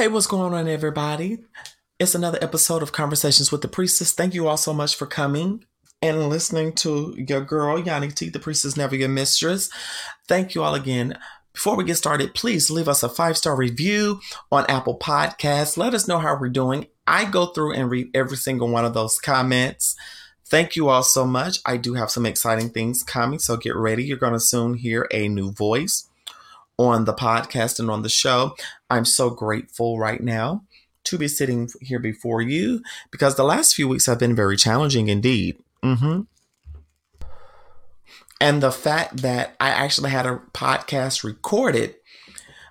Hey, what's going on, everybody? It's another episode of Conversations with the Priestess. Thank you all so much for coming and listening to your girl, Yanni T, the Priestess Never Your Mistress. Thank you all again. Before we get started, please leave us a five star review on Apple Podcasts. Let us know how we're doing. I go through and read every single one of those comments. Thank you all so much. I do have some exciting things coming, so get ready. You're going to soon hear a new voice on the podcast and on the show. I'm so grateful right now to be sitting here before you because the last few weeks have been very challenging indeed. Mm-hmm. And the fact that I actually had a podcast recorded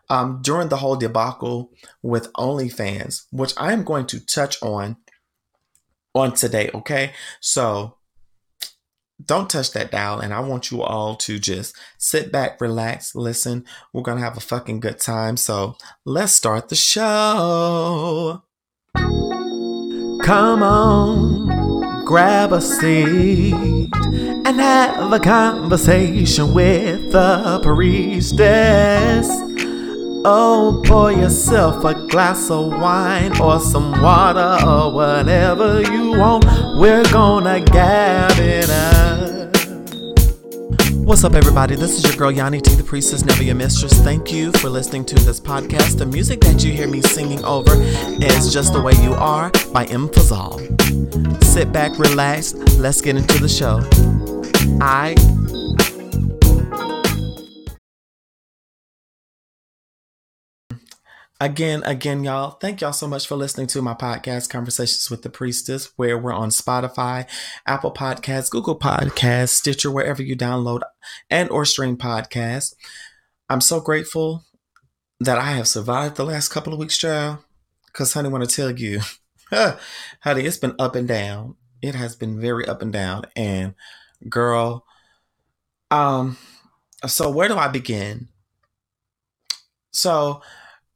um, during the whole debacle with OnlyFans, which I am going to touch on on today. Okay, so don't touch that dial and i want you all to just sit back relax listen we're gonna have a fucking good time so let's start the show come on grab a seat and have a conversation with the priestess Oh, pour yourself a glass of wine or some water or whatever you want. We're gonna gab it up. What's up, everybody? This is your girl Yanni T, the priestess, never your mistress. Thank you for listening to this podcast. The music that you hear me singing over is Just the Way You Are by M. Fazal. Sit back, relax, let's get into the show. I Again, again, y'all, thank y'all so much for listening to my podcast, Conversations with the Priestess, where we're on Spotify, Apple Podcasts, Google Podcasts, Stitcher, wherever you download and or stream podcasts. I'm so grateful that I have survived the last couple of weeks, child. Because, honey, want to tell you, honey, it's been up and down. It has been very up and down. And, girl, um, so where do I begin? So,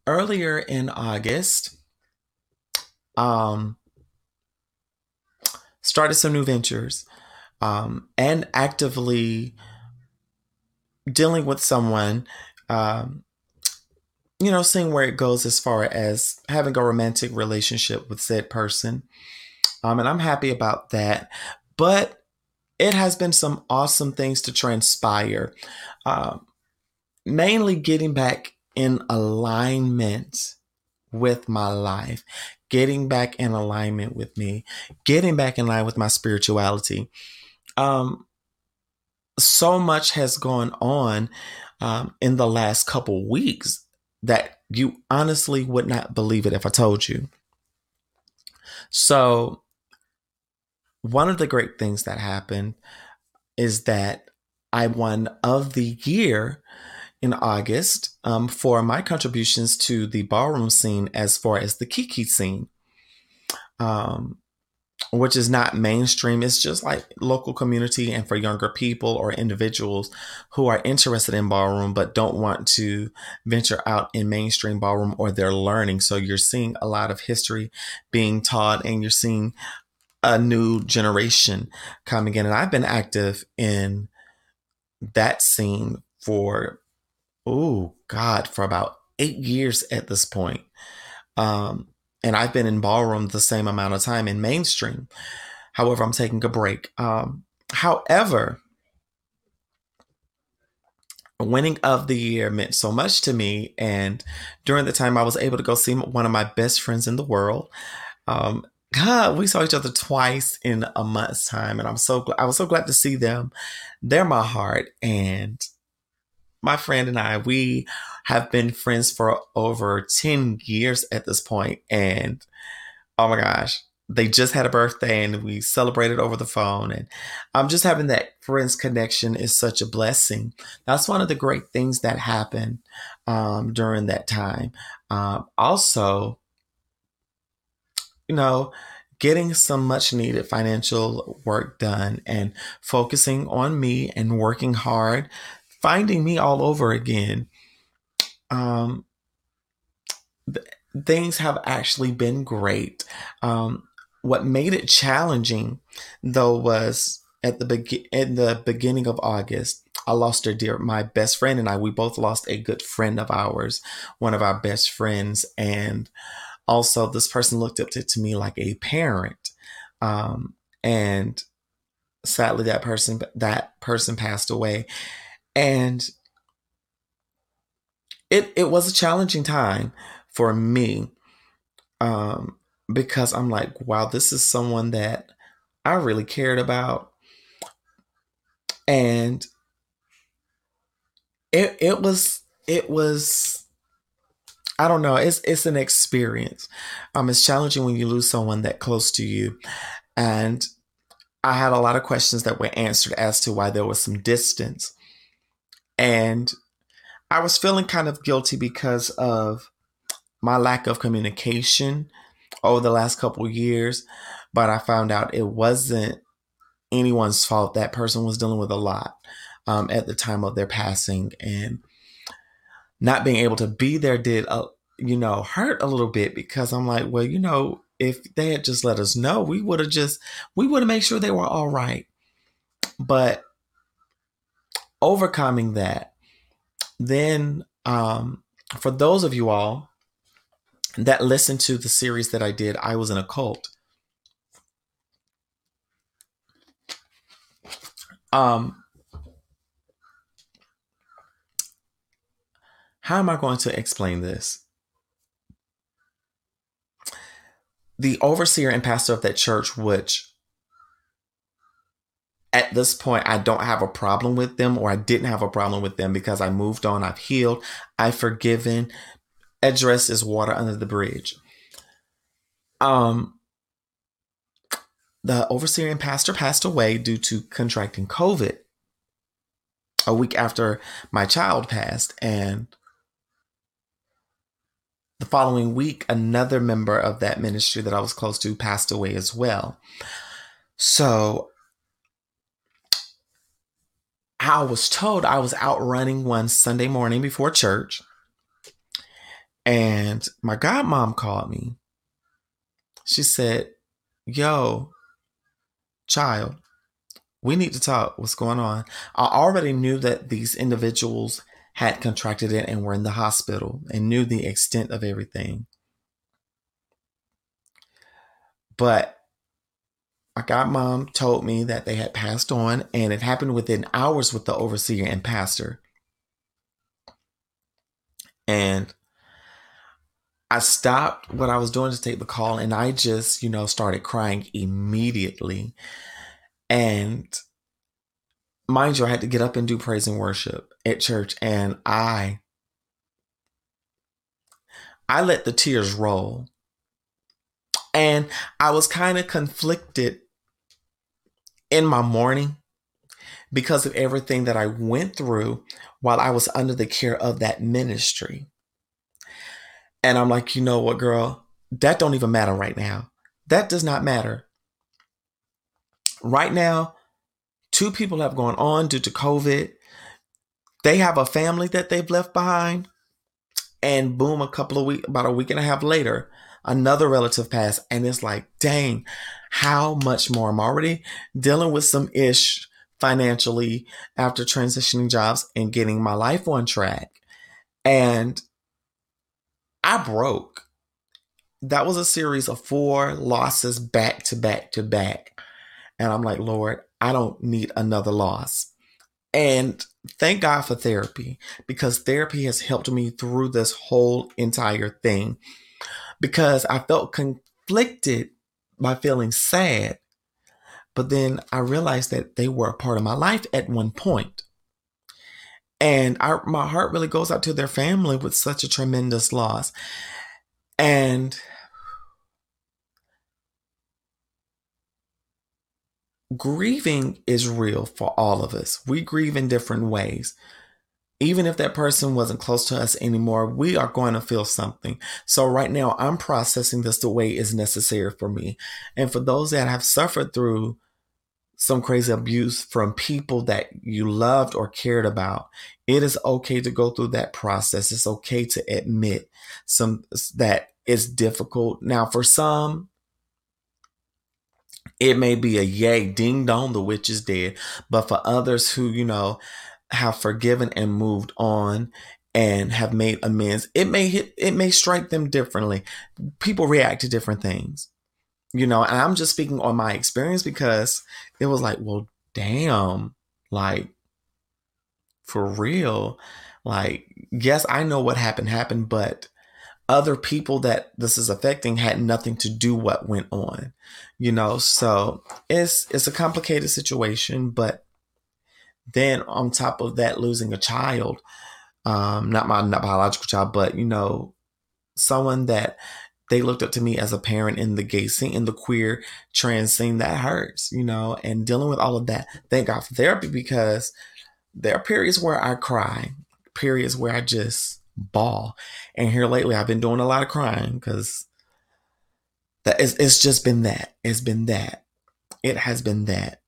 earlier in August, um, started some new ventures um, and actively dealing with someone, um, you know, seeing where it goes as far as having a romantic relationship with said person. Um, and I'm happy about that. But it has been some awesome things to transpire. Um, mainly getting back in alignment with my life, getting back in alignment with me, getting back in line with my spirituality. Um, so much has gone on um, in the last couple weeks that you honestly would not believe it if I told you. So, one of the great things that happened is that I won of the year in August um, for my contributions to the ballroom scene as far as the Kiki scene, um, which is not mainstream. It's just like local community and for younger people or individuals who are interested in ballroom but don't want to venture out in mainstream ballroom or they're learning. So you're seeing a lot of history being taught and you're seeing a new generation coming in. And I've been active in that scene for oh God, for about eight years at this point. Um, and I've been in ballroom the same amount of time in mainstream. However, I'm taking a break. Um, however, winning of the year meant so much to me. And during the time, I was able to go see one of my best friends in the world. Um, God, we saw each other twice in a month's time, and I'm so I was so glad to see them. They're my heart, and my friend and I, we have been friends for over 10 years at this point. And oh my gosh, they just had a birthday and we celebrated over the phone. And I'm just having that friends connection is such a blessing. That's one of the great things that happened um, during that time. Um, also, you know, getting some much needed financial work done and focusing on me and working hard finding me all over again. Um, th- things have actually been great. Um, what made it challenging, though, was at the be- in the beginning of August. I lost a dear, my best friend and I, we both lost a good friend of ours, one of our best friends. And also, this person looked up to, to me like a parent. Um, and sadly, that person, that person passed away. And it, it was a challenging time for me um, because I'm like, wow, this is someone that I really cared about. And it it was it was I don't know, it's it's an experience. Um it's challenging when you lose someone that close to you. And I had a lot of questions that were answered as to why there was some distance. And I was feeling kind of guilty because of my lack of communication over the last couple years, but I found out it wasn't anyone's fault. That person was dealing with a lot um, at the time of their passing, and not being able to be there did, uh, you know, hurt a little bit because I'm like, well, you know, if they had just let us know, we would have just we would have made sure they were all right. But overcoming that, then um, for those of you all that listened to the series that I did, I was in a cult. Um, how am I going to explain this? The overseer and pastor of that church, which at this point I don't have a problem with them, or I didn't have a problem with them because I moved on, I've healed, I've forgiven, address is water under the bridge. Um, the overseer and pastor passed away due to contracting COVID a week after my child passed. And the following week, another member of that ministry that I was close to passed away as well. So I was told I was out running one Sunday morning before church and my godmom called me. She said, Yo, child, we need to talk. What's going on? I already knew that these individuals had contracted it and were in the hospital and knew the extent of everything. But my godmom told me that they had passed on and it happened within hours with the overseer and pastor. And I stopped what I was doing to take the call and I just, you know, started crying immediately. And mind you, I had to get up and do praise and worship at church and I I let the tears roll. And I was kind of conflicted in my mourning because of everything that I went through while I was under the care of that ministry. And I'm like, you know what, girl? That don't even matter right now. That does not matter. Right now, two people have gone on due to COVID. They have a family that they've left behind. And boom, a couple of weeks, about a week and a half later, another relative passed. And it's like, dang, how much more? I'm already dealing with some ish financially after transitioning jobs and getting my life on track. And I broke. That was a series of four losses back to back to back. And I'm like, Lord, I don't need another loss. And thank God for therapy because therapy has helped me through this whole entire thing because I felt conflicted by feeling sad. But then I realized that they were a part of my life at one point. And I, my heart really goes out to their family with such a tremendous loss. And grieving is real for all of us. We grieve in different ways. Even if that person wasn't close to us anymore, we are going to feel something. So, right now, I'm processing this the way is necessary for me. And for those that have suffered through some crazy abuse from people that you loved or cared about, it is okay to go through that process. It's okay to admit some that it's difficult. Now, for some, it may be a yay, ding dong, the witch is dead. But for others who, you know, have forgiven and moved on and have made amends, it may hit, it may strike them differently. People react to different things, you know, and I'm just speaking on my experience because it was like, well, damn, like for real. Like, yes, I know what happened happened, but other people that this is affecting had nothing to do what went on. You know, so it's it's a complicated situation, but then on top of that, losing a child, um, not my not biological child, but you know, someone that they looked up to me as a parent in the gay scene, in the queer trans scene, that hurts, you know, and dealing with all of that. Thank God for therapy because there are periods where I cry, periods where I just bawl. And here lately, I've been doing a lot of crying because that is, it's just been that. It's been that. It has been that.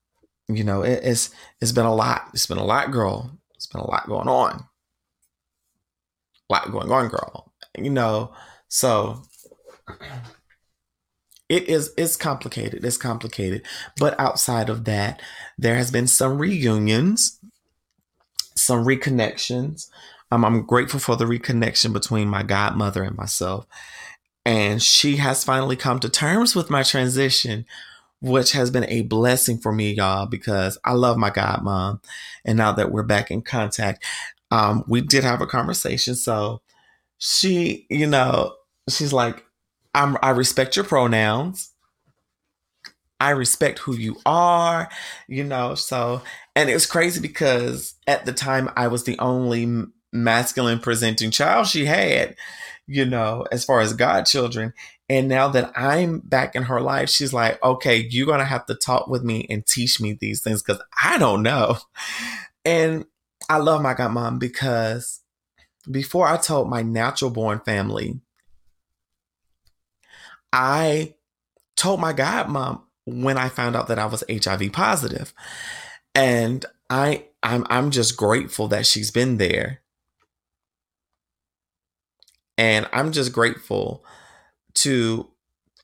You know, it, it's it's been a lot. It's been a lot, girl. It's been a lot going on. A lot going on, girl. You know, so it is it's complicated. It's complicated. But outside of that, there has been some reunions some reconnections. Um, I'm grateful for the reconnection between my godmother and myself. And she has finally come to terms with my transition, which has been a blessing for me, y'all, because I love my godmom. And now that we're back in contact, um, we did have a conversation. So she, you know, she's like, I'm, I respect your pronouns. I respect who you are, you know. So, and it was crazy because at the time I was the only masculine presenting child she had, you know, as far as godchildren. And now that I'm back in her life, she's like, okay, you're going to have to talk with me and teach me these things because I don't know. And I love my godmom because before I told my natural born family, I told my godmom when I found out that I was HIV positive. And I I'm I'm just grateful that she's been there. And I'm just grateful to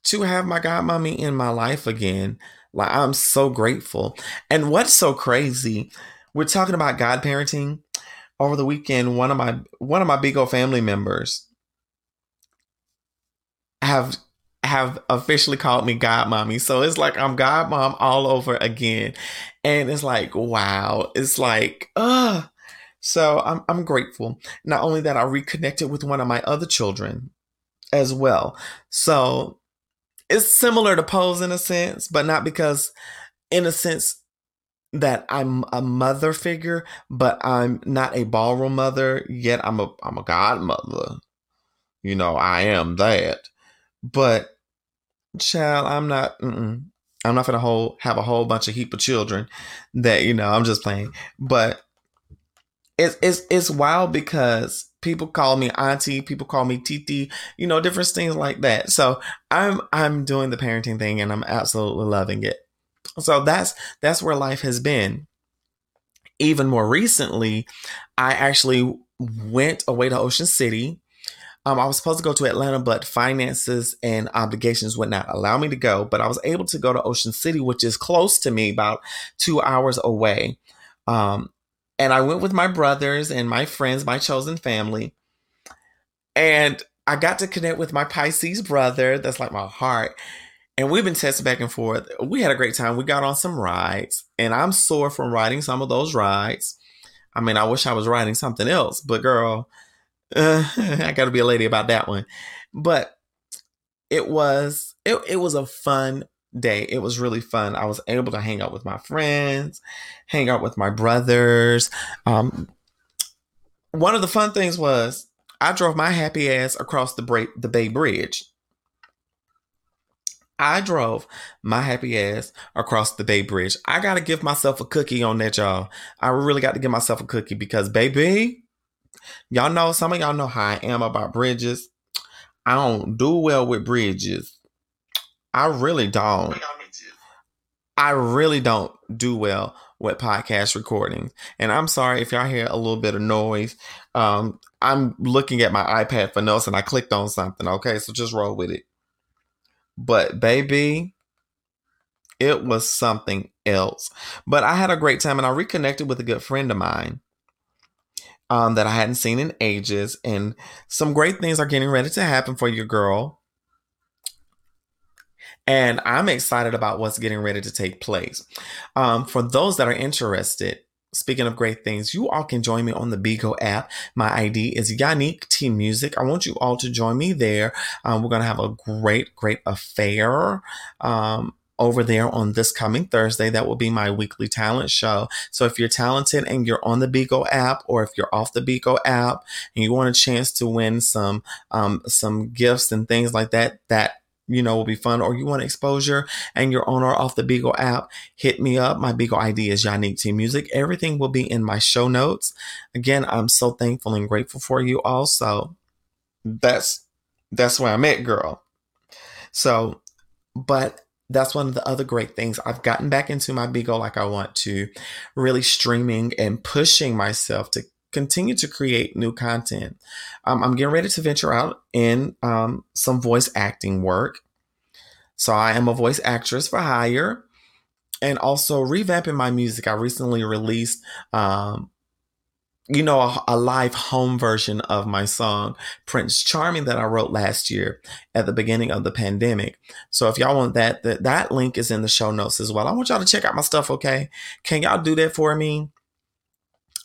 to have my godmommy in my life again. Like I'm so grateful. And what's so crazy, we're talking about God parenting. Over the weekend, one of my one of my big old family members have have officially called me God Mommy. So it's like I'm God Mom all over again. And it's like, wow. It's like, uh so I'm I'm grateful. Not only that I reconnected with one of my other children as well. So it's similar to Pose in a sense, but not because in a sense that I'm a mother figure, but I'm not a ballroom mother, yet I'm a I'm a godmother. You know, I am that. But child, I'm not. I'm not gonna whole have a whole bunch of heap of children that you know. I'm just playing, but it's it's it's wild because people call me auntie, people call me titi, you know, different things like that. So I'm I'm doing the parenting thing and I'm absolutely loving it. So that's that's where life has been. Even more recently, I actually went away to Ocean City um, I was supposed to go to Atlanta, but finances and obligations would not allow me to go. But I was able to go to Ocean City, which is close to me, about two hours away. Um, and I went with my brothers and my friends, my chosen family. And I got to connect with my Pisces brother. That's like my heart. And we've been testing back and forth. We had a great time. We got on some rides, and I'm sore from riding some of those rides. I mean, I wish I was riding something else, but girl, uh, I got to be a lady about that one. But it was it, it was a fun day. It was really fun. I was able to hang out with my friends, hang out with my brothers. Um, one of the fun things was I drove my happy ass across the Bra- the Bay Bridge. I drove my happy ass across the Bay Bridge. I got to give myself a cookie on that, y'all. I really got to give myself a cookie because, baby, Y'all know, some of y'all know how I am about bridges. I don't do well with bridges. I really don't. I really don't do well with podcast recordings. And I'm sorry if y'all hear a little bit of noise. Um, I'm looking at my iPad for notes and I clicked on something. Okay, so just roll with it. But baby, it was something else. But I had a great time and I reconnected with a good friend of mine um, that I hadn't seen in ages. And some great things are getting ready to happen for your girl. And I'm excited about what's getting ready to take place. Um, for those that are interested, Speaking of great things, you all can join me on the Bigo app. My ID is Yannick T Music. I want you all to join me there. Um, we're going to have a great, great affair. Um, over there on this coming Thursday. That will be my weekly talent show. So if you're talented and you're on the Bigo app, or if you're off the Bigo app and you want a chance to win some um, some gifts and things like that, that you know will be fun, or you want exposure and you're on or off the Bigo app, hit me up. My Bigo ID is Yannick T Music. Everything will be in my show notes. Again, I'm so thankful and grateful for you. Also, that's that's where I'm at, girl. So, but that's one of the other great things. I've gotten back into my Bigo like I want to, really streaming and pushing myself to continue to create new content. Um, I'm getting ready to venture out in um, some voice acting work. So I am a voice actress for hire and also revamping my music. I recently released um, you know, a, a, live home version of my song, Prince Charming, that I wrote last year at the beginning of the pandemic. So if y'all want that, that, that link is in the show notes as well. I want y'all to check out my stuff, okay? Can y'all do that for me?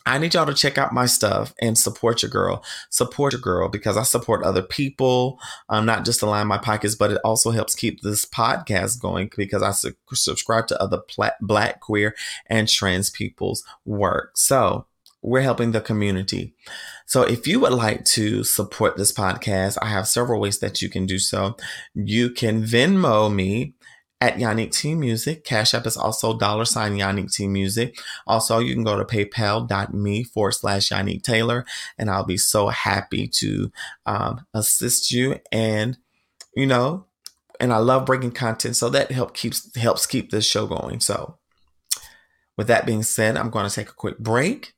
I need y'all to check out my stuff and support your girl. Support your girl because I support other people, um, not just line my pockets, but it also helps keep this podcast going because I su- subscribe to other pla- black, queer, and trans people's work. So we're helping the community. So if you would like to support this podcast, I have several ways that you can do so. You can Venmo me at Yannick T Music. Cash App is also dollar sign Yannick T Music. Also, you can go to paypal.me forward slash Yannick Taylor, and I'll be so happy to um, assist you. And, you know, and I love bringing content, so that help keeps helps keep this show going. So, with that being said, I'm going to take a quick break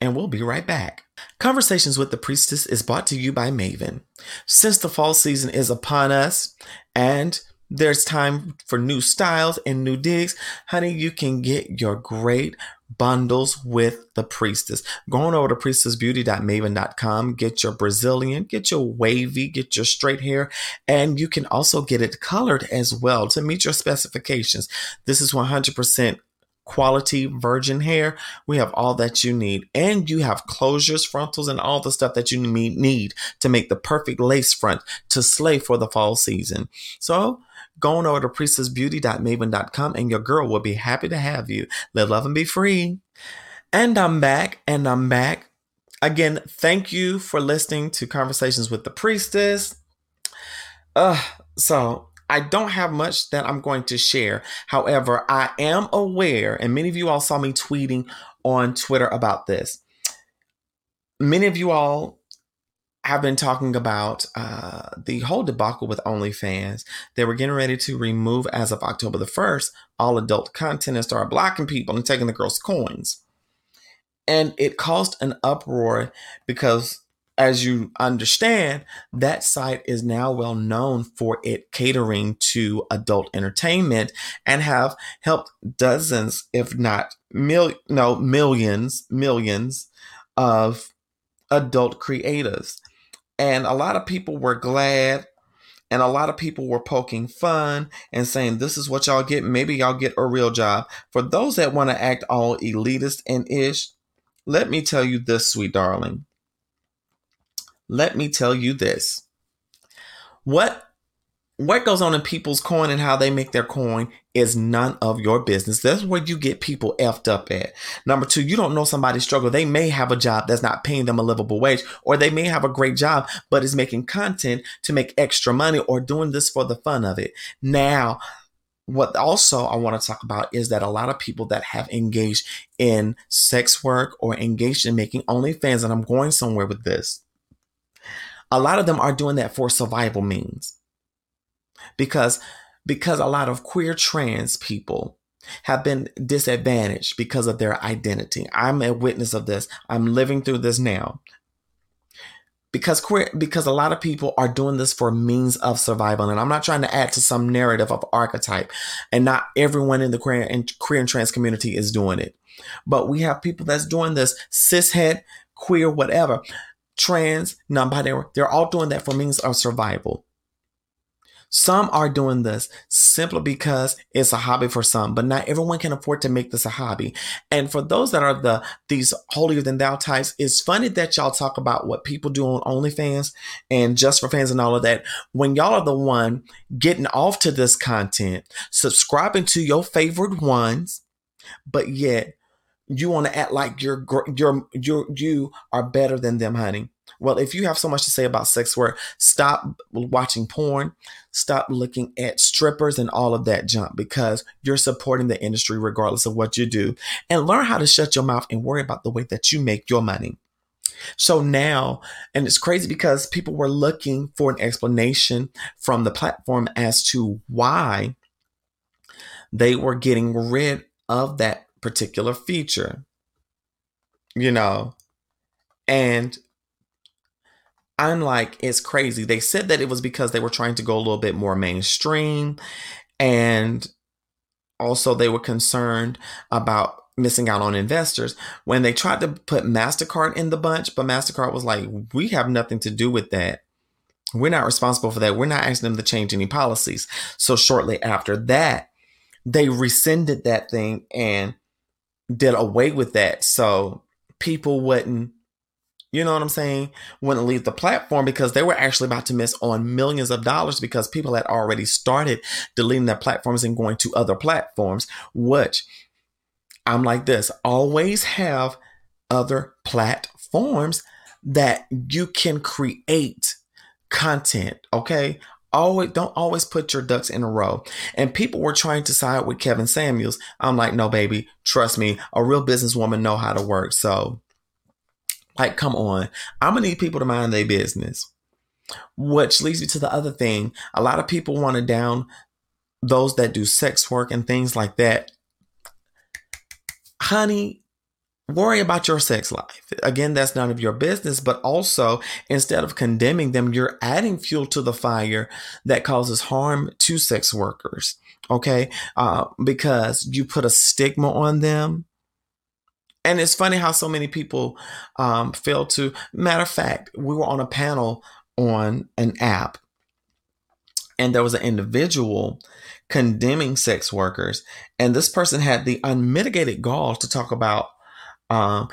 and we'll be right back. Conversations with the Priestess is brought to you by Maven. Since the fall season is upon us and there's time for new styles and new digs, honey, you can get your great bundles with the priestess. Going over to priestessbeauty.maven.com, get your Brazilian, get your wavy, get your straight hair, and you can also get it colored as well to meet your specifications. This is 100% quality virgin hair, we have all that you need. And you have closures, frontals, and all the stuff that you need to make the perfect lace front to slay for the fall season. So, going over to priestessbeauty.maven.com and your girl will be happy to have you. Live, love, and be free. And I'm back, and I'm back. Again, thank you for listening to Conversations with the Priestess. Uh, so I don't have much that I'm going to share. However, I am aware, and many of you all saw me tweeting on Twitter about this. Many of you all have been talking about uh, the whole debacle with OnlyFans. They were getting ready to remove, as of October the 1st, all adult content and start blocking people and taking the girls' coins. And it caused an uproar because as you understand, that site is now well known for it catering to adult entertainment and have helped dozens, if not mil- no millions, millions of adult creatives. And a lot of people were glad and a lot of people were poking fun and saying, This is what y'all get. Maybe y'all get a real job. For those that want to act all elitist and ish, let me tell you this, sweet darling let me tell you this. What what goes on in people's coin and how they make their coin is none of your business. That's where you get people effed up at. Number two, you don't know somebody's struggle. They may have a job that's not paying them a livable wage, or they may have a great job, but is making content to make extra money or doing this for the fun of it. Now, what also I want to talk about is that a lot of people that have engaged in sex work or engaged in making OnlyFans, and I'm going somewhere with this a lot of them are doing that for survival means. Because because a lot of queer trans people have been disadvantaged because of their identity. I'm a witness of this. I'm living through this now. Because queer, because a lot of people are doing this for means of survival, and I'm not trying to add to some narrative of archetype, and not everyone in the queer and queer and trans community is doing it. But we have people that's doing this cishet queer, whatever, trans, non binary, they're all doing that for means of survival. Some are doing this simply because it's a hobby for some, but not everyone can afford to make this a hobby. And for those that are the these holier than thou types, it's funny that y'all talk about what people do on OnlyFans and just for fans and all of that. When y'all are the one getting off to this content, subscribing to your favorite ones, but yet you want to act like you're you're you're you are better than them, honey. Well, if you have so much to say about sex work, stop watching porn, stop looking at strippers and all of that junk because you're supporting the industry regardless of what you do. And learn how to shut your mouth and worry about the way that you make your money. So now, and it's crazy because people were looking for an explanation from the platform as to why they were getting rid of that particular feature. You know, and I'm like, it's crazy. They said that it was because they were trying to go a little bit more mainstream. And also, they were concerned about missing out on investors when they tried to put MasterCard in the bunch. But MasterCard was like, we have nothing to do with that. We're not responsible for that. We're not asking them to change any policies. So, shortly after that, they rescinded that thing and did away with that. So, people wouldn't you know what I'm saying? Wouldn't leave the platform because they were actually about to miss on millions of dollars because people had already started deleting their platforms and going to other platforms, which I'm like this always have other platforms that you can create content, okay? Always don't always put your ducks in a row. And people were trying to side with Kevin Samuels. I'm like, no, baby, trust me, a real businesswoman know how to work. So like, come on. I'm gonna need people to mind their business. Which leads me to the other thing. A lot of people want to down those that do sex work and things like that. Honey, worry about your sex life. Again, that's none of your business, but also instead of condemning them, you're adding fuel to the fire that causes harm to sex workers. Okay. Uh, because you put a stigma on them and it's funny how so many people um, fail to. Matter of fact, we were on a panel on an app, and there was an individual condemning sex workers, and this person had the unmitigated gall to talk about um,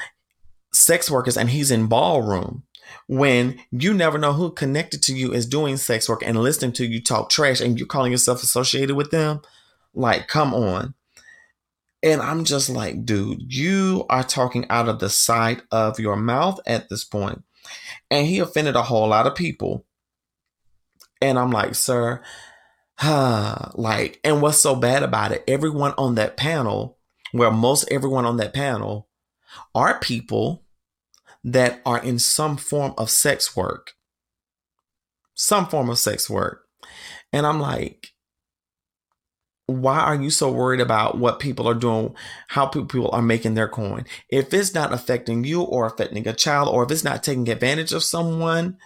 sex workers, and he's in ballroom when you never know who connected to you is doing sex work and listening to you talk trash, and you're calling yourself associated with them. Like, come on. And I'm just like, dude, you are talking out of the side of your mouth at this point. And he offended a whole lot of people. And I'm like, sir, huh, like, and what's so bad about it? Everyone on that panel, well, most everyone on that panel are people that are in some form of sex work. Some form of sex work. And I'm like, why are you so worried about what people are doing, how people are making their coin? If it's not affecting you or affecting a child, or if it's not taking advantage of someone,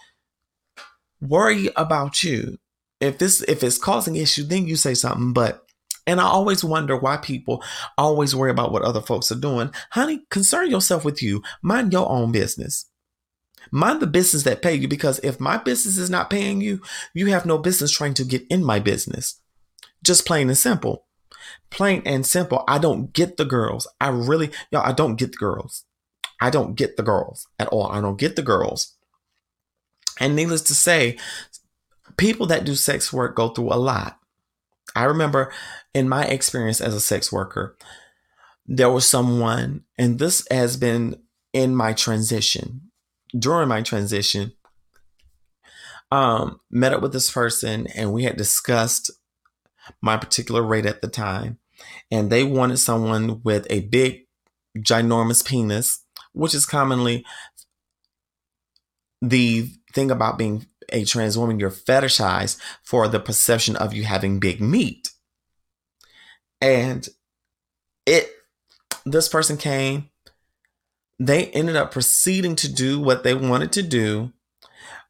worry about you. If this if it's causing issue, then you say something. But and I always wonder why people always worry about what other folks are doing. Honey, concern yourself with you. Mind your own business. Mind the business that pay you because if my business is not paying you, you have no business trying to get in my business. Just plain and simple. Plain and simple. I don't get the girls. I really, y'all, I don't get the girls. I don't get the girls at all. I don't get the girls. And needless to say, people that do sex work go through a lot. I remember in my experience as a sex worker, there was someone, and this has been in my transition, during my transition, um, met up with this person and we had discussed my particular rate at the time. And they wanted someone with a big, ginormous penis, which is commonly the thing about being a trans woman, you're fetishized for the perception of you having big meat. And it, this person came, they ended up proceeding to do what they wanted to do,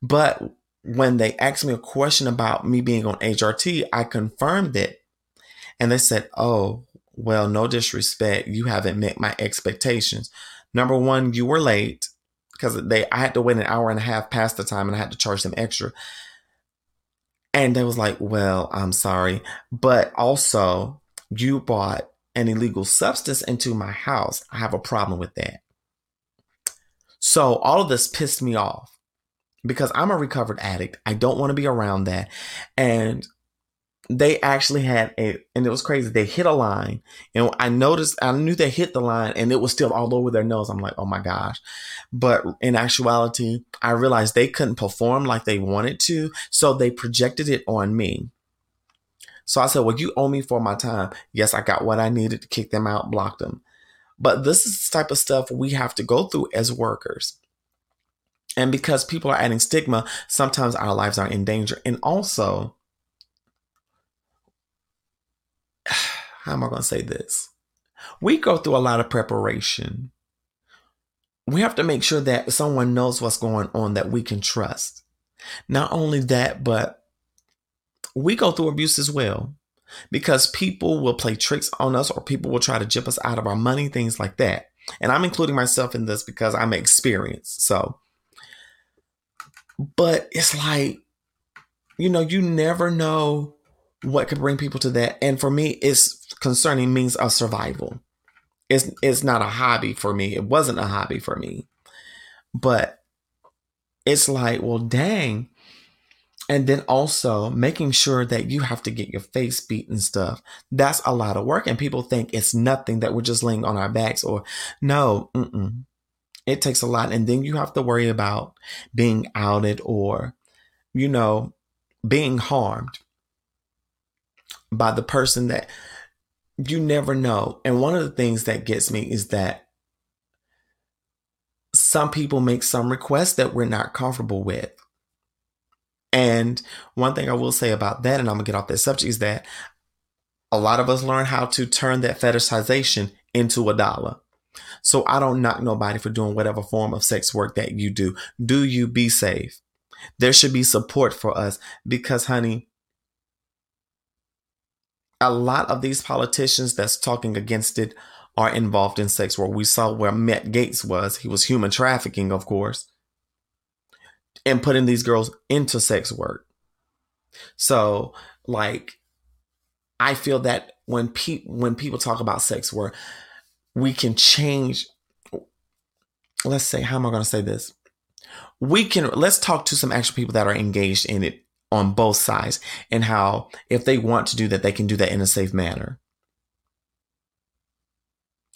but when they asked me a question about me being on HRT, I confirmed it. And they said, Oh, well, no disrespect. You haven't met my expectations. Number one, you were late. because they I had to wait an hour and a half past the time and I had to charge them extra. And they was like, "Well, I'm sorry, but also you bought an illegal substance into my house. I have a problem with that." So all of this pissed me off because I'm a recovered addict. I don't want to be around that. And they actually had a, and it was crazy. They hit a line, and I noticed, I knew they hit the line, and it was still all over their nose. I'm like, oh my gosh. But in actuality, I realized they couldn't perform like they wanted to, so they projected it on me. So I said, well, you owe me for my time. Yes, I got what I needed to kick them out, block them. But this is the type of stuff we have to go through as workers. And because people are adding stigma, sometimes our lives are in danger. And also, how am I going to say this? We go through a lot of preparation. We have to make sure that someone knows what's going on that we can trust. Not only that, but we go through abuse as well because people will play tricks on us or people will try to jip us out of our money, things like that. And I'm including myself in this because I'm experienced. So, but it's like, you know, you never know what could bring people to that. And for me, it's concerning means of survival. It's it's not a hobby for me. It wasn't a hobby for me. But it's like, well, dang. And then also making sure that you have to get your face beat and stuff. That's a lot of work. And people think it's nothing that we're just laying on our backs or no, mm-mm. It takes a lot. And then you have to worry about being outed or, you know, being harmed by the person that you never know. And one of the things that gets me is that some people make some requests that we're not comfortable with. And one thing I will say about that, and I'm gonna get off that subject, is that a lot of us learn how to turn that fetishization into a dollar. So I don't knock nobody for doing whatever form of sex work that you do. Do you be safe? There should be support for us because, honey, a lot of these politicians that's talking against it are involved in sex work. We saw where Matt Gaetz was. He was human trafficking, of course, and putting these girls into sex work. So, like, I feel that when pe- when people talk about sex work, we can change. Let's say, how am I going to say this? We can let's talk to some actual people that are engaged in it on both sides and how if they want to do that, they can do that in a safe manner.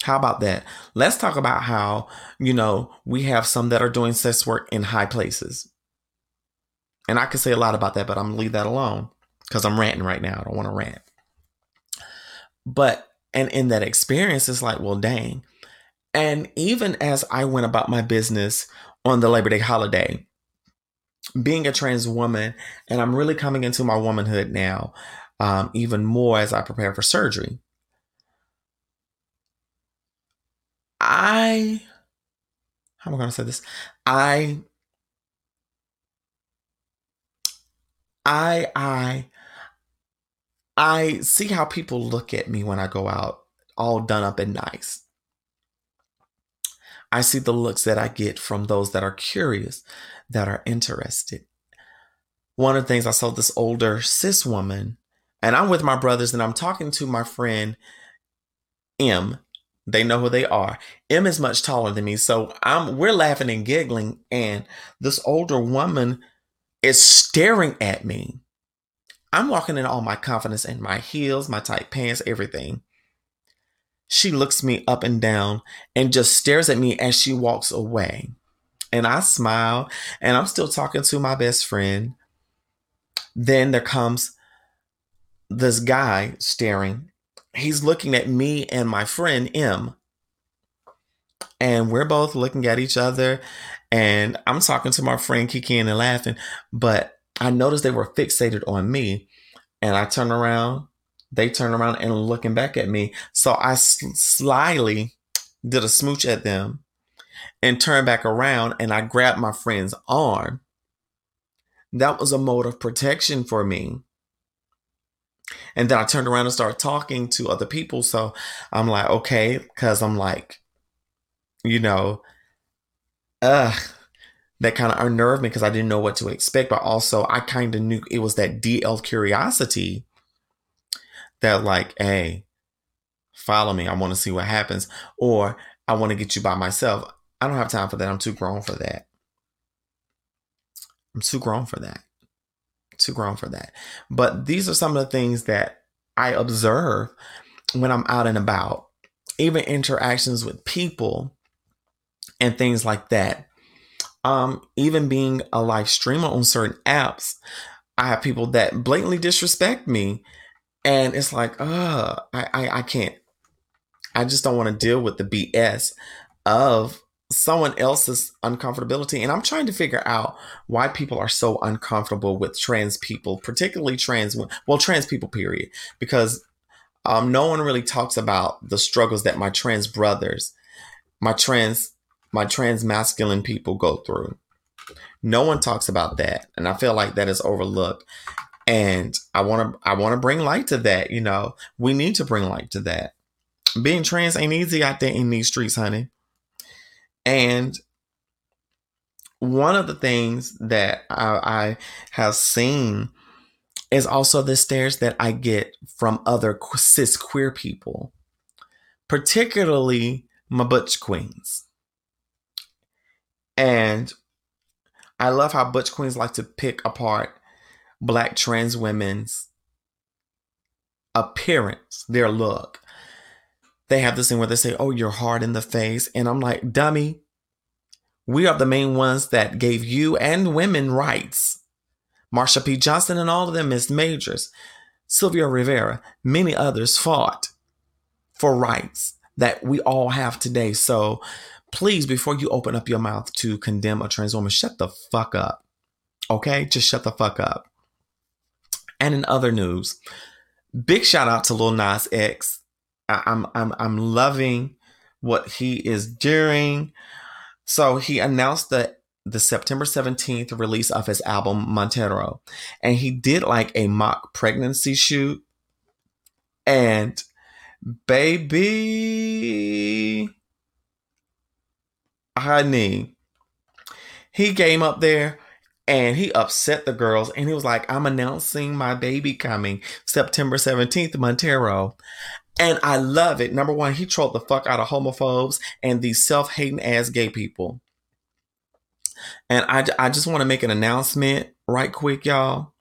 How about that? Let's talk about how, you know, we have some that are doing sex work in high places. And I could say a lot about that, but I'm gonna leave that alone because I'm ranting right now. I don't want to rant. But and in that experience, it's like, well, dang. And even as I went about my business on the Labor Day holiday, being a trans woman, and I'm really coming into my womanhood now, um, even more as I prepare for surgery. I, how am I going to say this? I, I, I, I see how people look at me when I go out all done up and nice. I see the looks that I get from those that are curious, that are interested. One of the things I saw this older cis woman, and I'm with my brothers and I'm talking to my friend M. They know who they are. M is much taller than me, so I'm we're laughing and giggling, and this older woman is staring at me. I'm walking in all my confidence in my heels, my tight pants, everything. She looks me up and down and just stares at me as she walks away and I smile and I'm still talking to my best friend. Then there comes this guy staring. He's looking at me and my friend M. And we're both looking at each other. And I'm talking to my friend Kiki and laughing. But I noticed they were fixated on me. And I turn around. They turn around and looking back at me. So I slyly did a smooch at them and turned back around and I grabbed my friend's arm. That was a mode of protection for me. And then I turned around and started talking to other people. So I'm like, okay, because I'm like, you know, uh that kind of unnerved me because I didn't know what to expect, but also I kind of knew it was that DL curiosity that like, hey, follow me. I want to see what happens. Or I want to get you by myself. I don't have time for that. I'm too grown for that. I'm too grown for that. Too grown for that. But these are some of the things that I observe when I'm out and about, even interactions with people and things like that. Um, even being a live streamer on certain apps, I have people that blatantly disrespect me, and it's like, uh, I, I, I can't. I just don't want to deal with the BS of someone else's uncomfortability. And I'm trying to figure out why people are so uncomfortable with trans people, particularly trans, well, trans people, period, because um, no one really talks about the struggles that my trans brothers, my trans, my trans masculine people go through. No one talks about that, and I feel like that is overlooked. And I want to, I want to bring light to that. You know, we need to bring light to that. Being trans ain't easy out there in these streets, honey. And one of the things that I, I have seen is also the stares that I get from other cis queer people, particularly my butch queens. And I love how butch queens like to pick apart black trans women's appearance, their look. They have this thing where they say, Oh, you're hard in the face. And I'm like, Dummy, we are the main ones that gave you and women rights. Marsha P. Johnson and all of them, Miss Majors, Sylvia Rivera, many others fought for rights that we all have today. So please, before you open up your mouth to condemn a trans woman, shut the fuck up. Okay? Just shut the fuck up. And in other news, big shout out to Lil Nas X. I, I'm I'm I'm loving what he is doing. So he announced the the September 17th release of his album Montero. And he did like a mock pregnancy shoot. And baby honey, he came up there and he upset the girls and he was like, I'm announcing my baby coming September 17th, Montero. And I love it. Number one, he trolled the fuck out of homophobes and these self hating ass gay people. And I, I just want to make an announcement right quick, y'all,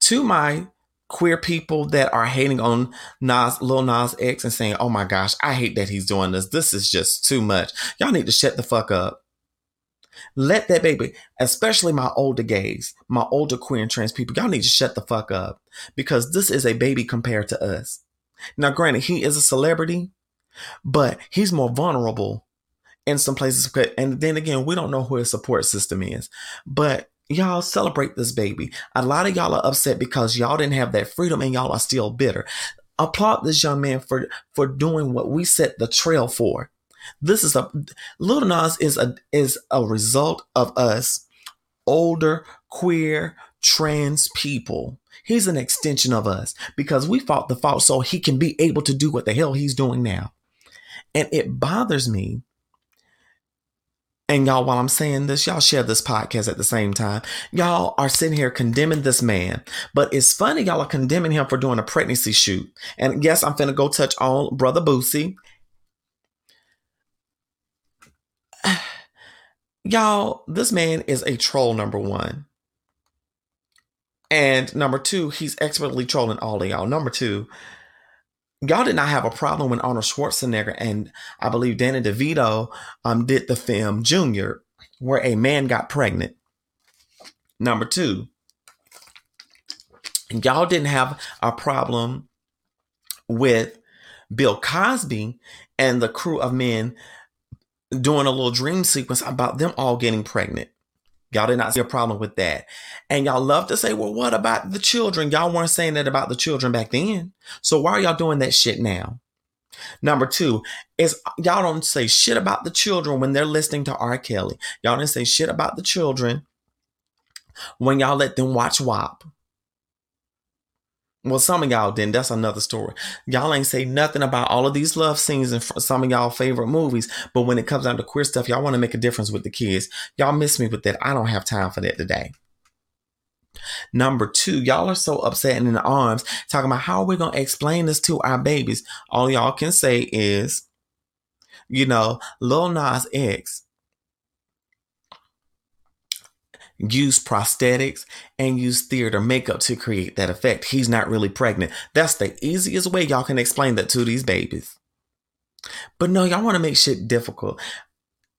to my queer people that are hating on Nas, Lil Nas X and saying, oh my gosh, I hate that he's doing this. This is just too much. Y'all need to shut the fuck up. Let that baby, especially my older gays, my older queer and trans people, y'all need to shut the fuck up because this is a baby compared to us. Now, granted, he is a celebrity, but he's more vulnerable in some places. And then again, we don't know who his support system is, but y'all celebrate this baby. A lot of y'all are upset because y'all didn't have that freedom and y'all are still bitter. Applaud this young man for, for doing what we set the trail for. This is a Lil Nas is a is a result of us older queer trans people He's an extension of us because we fought the fight so he can be able to do what the hell he's doing now. And it bothers me. And y'all, while I'm saying this, y'all share this podcast at the same time. Y'all are sitting here condemning this man. But it's funny, y'all are condemning him for doing a pregnancy shoot. And yes, I'm finna go touch on Brother Boosie. y'all, this man is a troll, number one. And number two, he's expertly trolling all of y'all. Number two, y'all did not have a problem when Arnold Schwarzenegger and I believe Danny DeVito um, did the film Junior, where a man got pregnant. Number two, y'all didn't have a problem with Bill Cosby and the crew of men doing a little dream sequence about them all getting pregnant. Y'all did not see a problem with that. And y'all love to say, well, what about the children? Y'all weren't saying that about the children back then. So why are y'all doing that shit now? Number two is y'all don't say shit about the children when they're listening to R. Kelly. Y'all didn't say shit about the children when y'all let them watch WAP. Well, some of y'all didn't. That's another story. Y'all ain't say nothing about all of these love scenes in some of y'all favorite movies. But when it comes down to queer stuff, y'all want to make a difference with the kids. Y'all miss me with that. I don't have time for that today. Number two, y'all are so upset and in the arms talking about how we're going to explain this to our babies. All y'all can say is, you know, Lil Nas X use prosthetics and use theater makeup to create that effect. He's not really pregnant. That's the easiest way y'all can explain that to these babies. But no, y'all want to make shit difficult.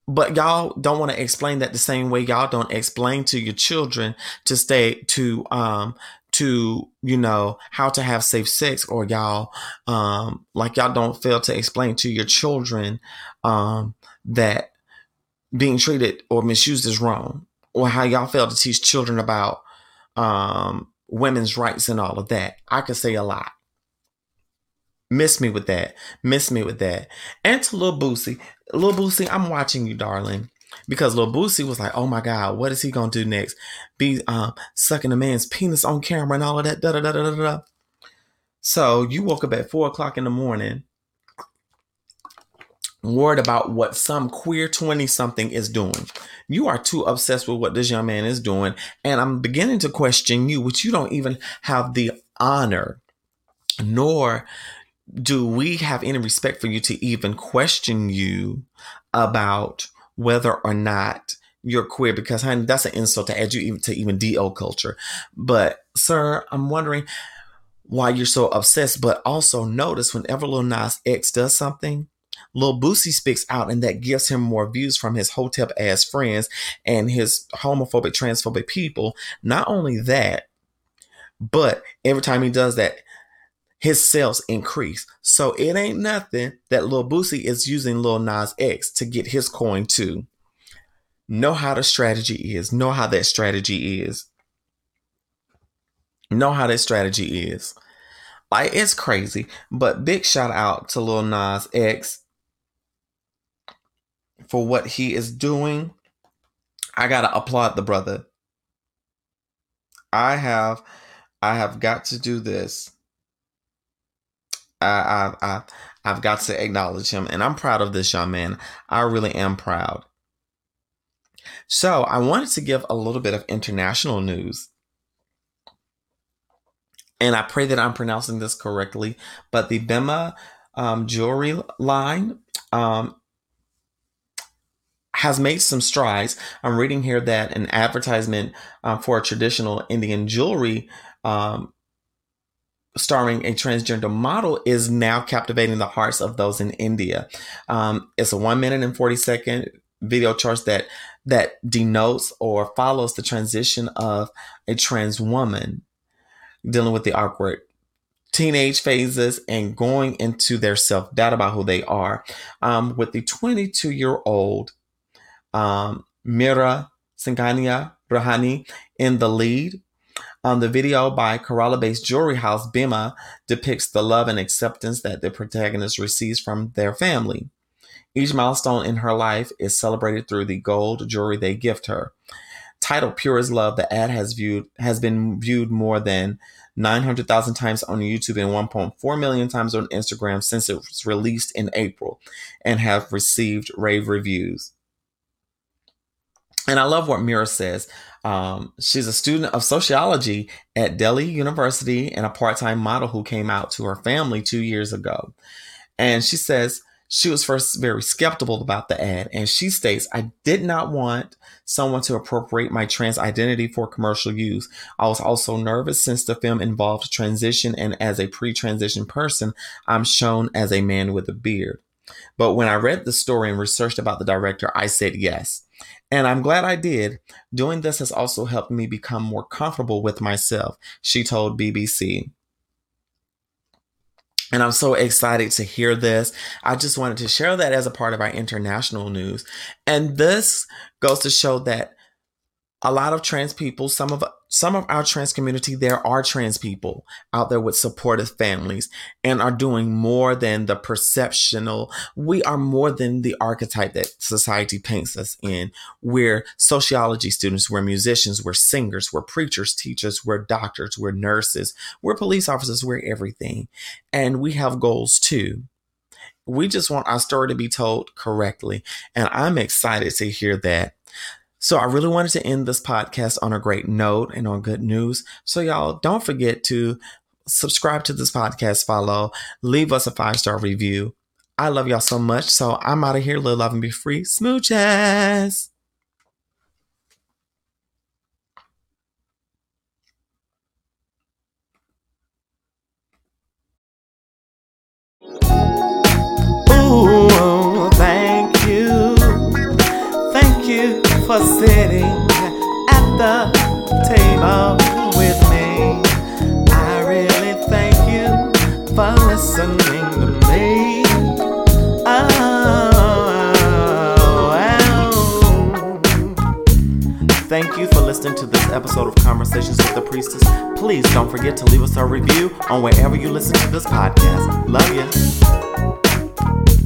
But y'all don't want to explain that the same way y'all don't explain to your children to stay to um to you know how to have safe sex or y'all um like y'all don't fail to explain to your children um that being treated or misused is wrong or how y'all fail to teach children about um, women's rights and all of that. I could say a lot. Miss me with that. Miss me with that. And to Lil Boosie. Lil Boosie, I'm watching you, darling. Because Lil Boosie was like, oh my God, what is he gonna do next? Be um, sucking a man's penis on camera and all of that. Da, da, da, da, da, da. So you woke up at four o'clock in the morning worried about what some queer 20 something is doing. You are too obsessed with what this young man is doing. And I'm beginning to question you, which you don't even have the honor, nor do we have any respect for you to even question you about whether or not you're queer because honey that's an insult to add you even to even do culture but sir i'm wondering why you're so obsessed but also notice whenever lil nas x does something Lil Boosie speaks out, and that gives him more views from his hotep ass friends and his homophobic, transphobic people. Not only that, but every time he does that, his sales increase. So it ain't nothing that Lil Boosie is using Lil Nas X to get his coin too. Know how the strategy is. Know how that strategy is. Know how that strategy is. Like it's crazy. But big shout out to Lil Nas X for what he is doing. I gotta applaud the brother. I have, I have got to do this. I, I, I, I've got to acknowledge him, and I'm proud of this young man. I really am proud. So I wanted to give a little bit of international news. And I pray that I'm pronouncing this correctly, but the Bhima um, jewelry line um, has made some strides. I'm reading here that an advertisement uh, for a traditional Indian jewelry um, starring a transgender model is now captivating the hearts of those in India. Um, it's a one minute and 40 second video charts that that denotes or follows the transition of a trans woman dealing with the awkward teenage phases and going into their self doubt about who they are. Um, with the 22 year old um, Meera Singhania Rehani in the lead. Um, the video by Kerala based jewelry house Bhima depicts the love and acceptance that the protagonist receives from their family. Each milestone in her life is celebrated through the gold jewelry they gift her. Titled Pure as Love, the ad has viewed has been viewed more than 900,000 times on YouTube and 1.4 million times on Instagram since it was released in April and have received rave reviews. And I love what Meera says. Um, she's a student of sociology at Delhi University and a part time model who came out to her family two years ago. And she says she was first very skeptical about the ad. And she states, I did not want someone to appropriate my trans identity for commercial use. I was also nervous since the film involved transition. And as a pre transition person, I'm shown as a man with a beard. But when I read the story and researched about the director, I said yes. And I'm glad I did. Doing this has also helped me become more comfortable with myself, she told BBC. And I'm so excited to hear this. I just wanted to share that as a part of our international news. And this goes to show that a lot of trans people, some of some of our trans community, there are trans people out there with supportive families and are doing more than the perceptional. We are more than the archetype that society paints us in. We're sociology students, we're musicians, we're singers, we're preachers, teachers, we're doctors, we're nurses, we're police officers, we're everything. And we have goals too. We just want our story to be told correctly. And I'm excited to hear that. So I really wanted to end this podcast on a great note and on good news. So y'all don't forget to subscribe to this podcast, follow, leave us a five star review. I love y'all so much. So I'm out of here. Live, love, and be free. Smooches. For sitting at the table with me. I really thank you for listening to me. Oh. Thank you for listening to this episode of Conversations with the Priestess. Please don't forget to leave us a review on wherever you listen to this podcast. Love you.